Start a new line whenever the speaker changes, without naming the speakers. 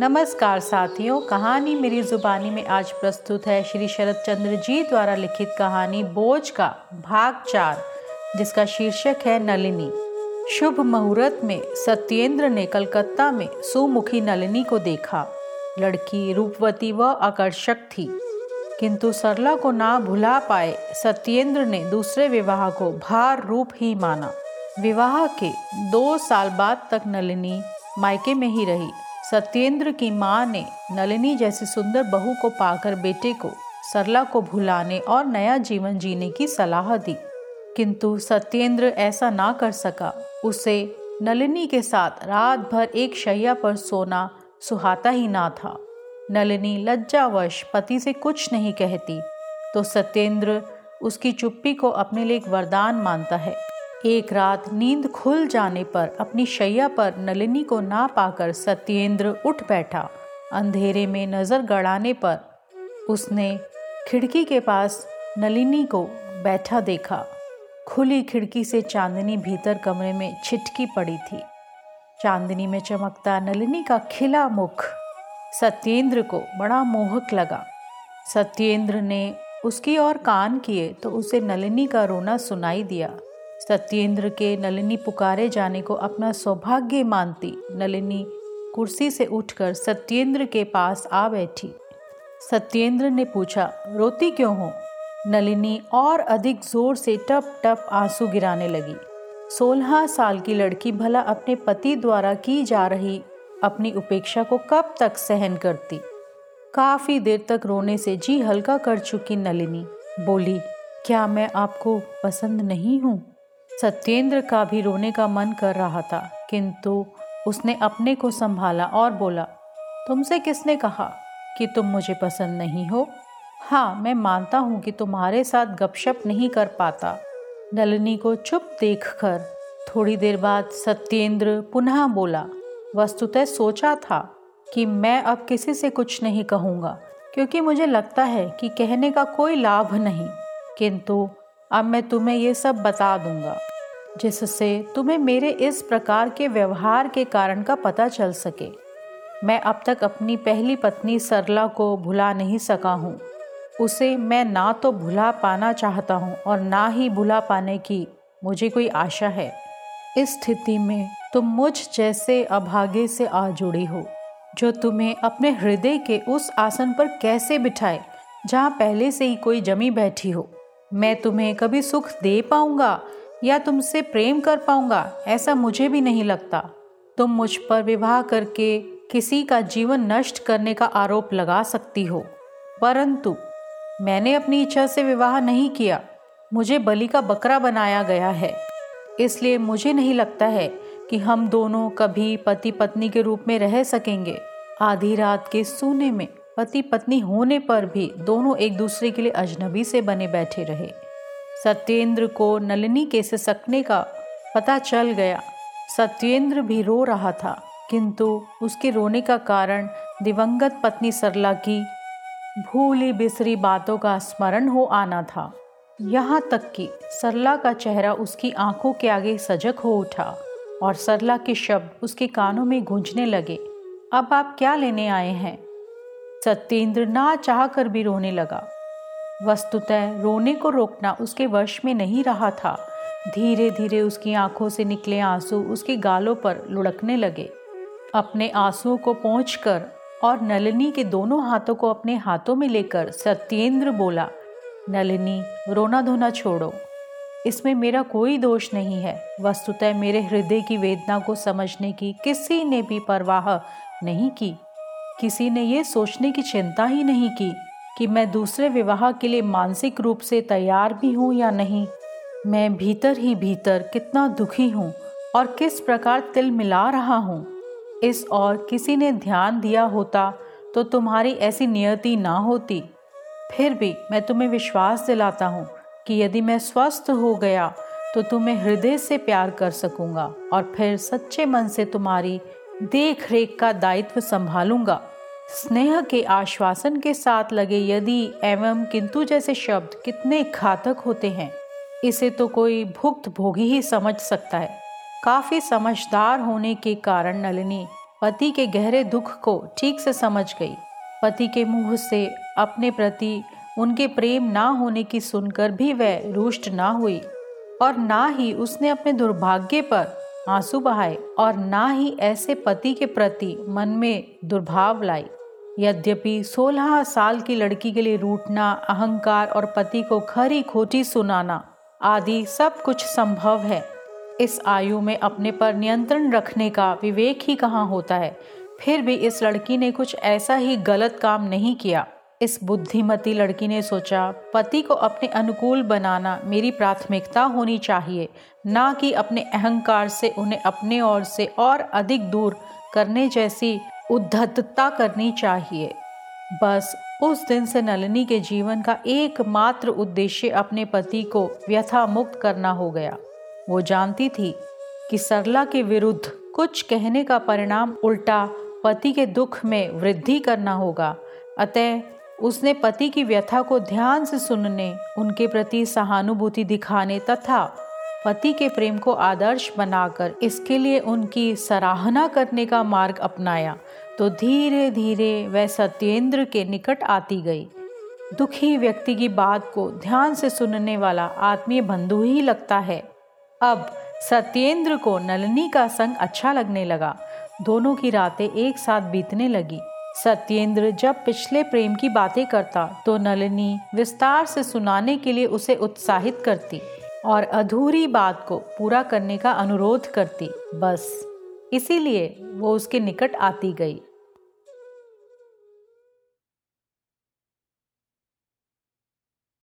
नमस्कार साथियों, कहानी मेरी जुबानी में आज प्रस्तुत है श्री शरद चंद्र जी द्वारा लिखित कहानी बोझ का भाग चार, जिसका शीर्षक है नलिनी। शुभ मुहूर्त में सत्येंद्र ने कलकत्ता में सुमुखी नलिनी को देखा। लड़की रूपवती व आकर्षक थी, किंतु सरला को ना भुला पाए सत्येंद्र ने दूसरे विवाह को भार रूप ही माना। विवाह के दो साल बाद तक नलिनी मायके में ही रही। सत्येंद्र की माँ ने नलिनी जैसी सुंदर बहू को पाकर बेटे को, सरला को भुलाने और नया जीवन जीने की सलाह दी। किंतु सत्येंद्र ऐसा ना कर सका। उसे नलिनी के साथ रात भर एक शैया पर सोना सुहाता ही ना था। नलिनी लज्जावश पति से कुछ नहीं कहती तो सत्येंद्र उसकी चुप्पी को अपने लिए एक वरदान मानता है। एक रात नींद खुल जाने पर अपनी शैया पर नलिनी को ना पाकर सत्येंद्र उठ बैठा। अंधेरे में नज़र गड़ाने पर उसने खिड़की के पास नलिनी को बैठा देखा। खुली खिड़की से चांदनी भीतर कमरे में छिटकी पड़ी थी। चांदनी में चमकता नलिनी का खिला मुख सत्येंद्र को बड़ा मोहक लगा। सत्येंद्र ने उसकी ओर कान किए तो उसे नलिनी का रोना सुनाई दिया। सत्येंद्र के नलिनी पुकारे जाने को अपना सौभाग्य मानती नलिनी कुर्सी से उठकर सत्येंद्र के पास आ बैठी। सत्येंद्र ने पूछा, रोती क्यों हो? नलिनी और अधिक ज़ोर से टप टप आँसू गिराने लगी। सोलह साल की लड़की भला अपने पति द्वारा की जा रही अपनी उपेक्षा को कब तक सहन करती? काफ़ी देर तक रोने से जी हल्का कर चुकी नलिनी। बोली, क्या मैं आपको पसंद नहीं हूँ? सत्येंद्र का भी रोने का मन कर रहा था, किंतु उसने अपने को संभाला और बोला, तुमसे किसने कहा कि तुम मुझे पसंद नहीं हो? हाँ मैं मानता हूँ कि तुम्हारे साथ गपशप नहीं कर पाता। नलिनी को चुप देखकर थोड़ी देर बाद सत्येंद्र पुनः बोला, वस्तुतः सोचा था कि मैं अब किसी से कुछ नहीं कहूँगा, क्योंकि मुझे लगता है कि कहने का कोई लाभ नहीं। किंतु अब मैं तुम्हें ये सब बता दूँगा। जिससे तुम्हें मेरे इस प्रकार के व्यवहार के कारण का पता चल सके। मैं अब तक अपनी पहली पत्नी सरला को भुला नहीं सका हूँ। उसे मैं ना तो भुला पाना चाहता हूँ और ना ही भुला पाने की मुझे कोई आशा है। इस स्थिति में तुम मुझ जैसे अभागे से आ जुड़ी हो, जो तुम्हें अपने हृदय के उस आसन पर कैसे बिठाए, जहाँ पहले से ही कोई जमी बैठी हो। मैं तुम्हें कभी सुख दे पाऊँगा या तुमसे प्रेम कर पाऊँगा, ऐसा मुझे भी नहीं लगता। तुम मुझ पर विवाह करके किसी का जीवन नष्ट करने का आरोप लगा सकती हो। परंतु, मैंने अपनी इच्छा से विवाह नहीं किया। मुझे बलि का बकरा बनाया गया है। इसलिए मुझे नहीं लगता है कि हम दोनों कभी पति पत्नी के रूप में रह सकेंगे। आधी रात के सोने में पति पत्नी होने पर भी दोनों एक दूसरे के लिए अजनबी से बने बैठे रहे। सत्येंद्र को नलिनी के सिसकने का पता चल गया। सत्येंद्र भी रो रहा था, किंतु उसके रोने का कारण दिवंगत पत्नी सरला की भूली बिसरी बातों का स्मरण हो आना था। यहाँ तक कि सरला का चेहरा उसकी आँखों के आगे सजग हो उठा और सरला के शब्द उसके कानों में गूंजने लगे। अब आप क्या लेने आए हैं? सत्येंद्र ना चाह कर भी रोने लगा। वस्तुतः रोने को रोकना उसके वश में नहीं रहा था। धीरे धीरे उसकी आँखों से निकले आँसू उसके गालों पर लुढ़कने लगे। अपने आंसुओं को पहुँच और नलिनी के दोनों हाथों को अपने हाथों में लेकर सत्येंद्र बोला, नलिनी रोना धोना छोड़ो। इसमें मेरा कोई दोष नहीं है। वस्तुतः मेरे हृदय की वेदना को समझने की किसी ने भी परवाह नहीं की। किसी ने ये सोचने की चिंता ही नहीं की। कि मैं दूसरे विवाह के लिए मानसिक रूप से तैयार भी हूँ या नहीं? मैं भीतर ही भीतर कितना दुखी हूँ और किस प्रकार तिल मिला रहा हूँ? इस और किसी ने ध्यान दिया होता तो तुम्हारी ऐसी नियति ना होती। फिर भी मैं तुम्हें विश्वास दिलाता हूँ कि यदि मैं स्वस्थ हो गया तो तुम्हें हृदय से प्यार कर सकूँगा और फिर सच्चे मन से तुम्हारी देख रेख का दायित्व संभालूँगा। स्नेह के आश्वासन के साथ लगे, यदि एवं किंतु जैसे शब्द कितने घातक होते हैं, इसे तो कोई भुक्त भोगी ही समझ सकता है। काफ़ी समझदार होने के कारण नलिनी पति के गहरे दुख को ठीक से समझ गई। पति के मुँह से अपने प्रति उनके प्रेम ना होने की सुनकर भी वह रुष्ट ना हुई और ना ही उसने अपने दुर्भाग्य पर आँसू बहाए और ना ही ऐसे पति के प्रति मन में दुर्भाव लाई। यद्यपि 16 साल की लड़की के लिए रूठना, अहंकार और पति को खरी खोटी सुनाना आदि सब कुछ संभव है। इस आयु में अपने पर नियंत्रण रखने का विवेक ही कहाँ होता है? फिर भी इस लड़की ने कुछ ऐसा ही गलत काम नहीं किया। इस बुद्धिमती लड़की ने सोचा, पति को अपने अनुकूल बनाना मेरी प्राथमिकता होनी चाहिए, ना कि अपने अहंकार से उन्हें अपने ओर से और अधिक दूर करने जैसी उद्धतता करनी चाहिए। बस उस दिन से नलिनी के जीवन का एकमात्र उद्देश्य अपने पति को व्यथा मुक्त करना हो गया। वो जानती थी कि सरला के विरुद्ध कुछ कहने का परिणाम उल्टा पति के दुख में वृद्धि करना होगा। अतः उसने पति की व्यथा को ध्यान से सुनने, उनके प्रति सहानुभूति दिखाने तथा पति के प्रेम को आदर्श बनाकर इसके लिए उनकी सराहना करने का मार्ग अपनाया तो धीरे धीरे वह सत्येंद्र के निकट आती गई। दुखी व्यक्ति की बात को ध्यान से सुनने वाला आत्मीय बंधु ही लगता है। अब सत्येंद्र को नलनी का संग अच्छा लगने लगा। दोनों की रातें एक साथ बीतने लगी। सत्येंद्र जब पिछले प्रेम की बातें करता तो नलिनी विस्तार से सुनाने के लिए उसे उत्साहित करती। और अधूरी बात को पूरा करने का अनुरोध करती, बस। इसीलिए वो उसके निकट आती गई।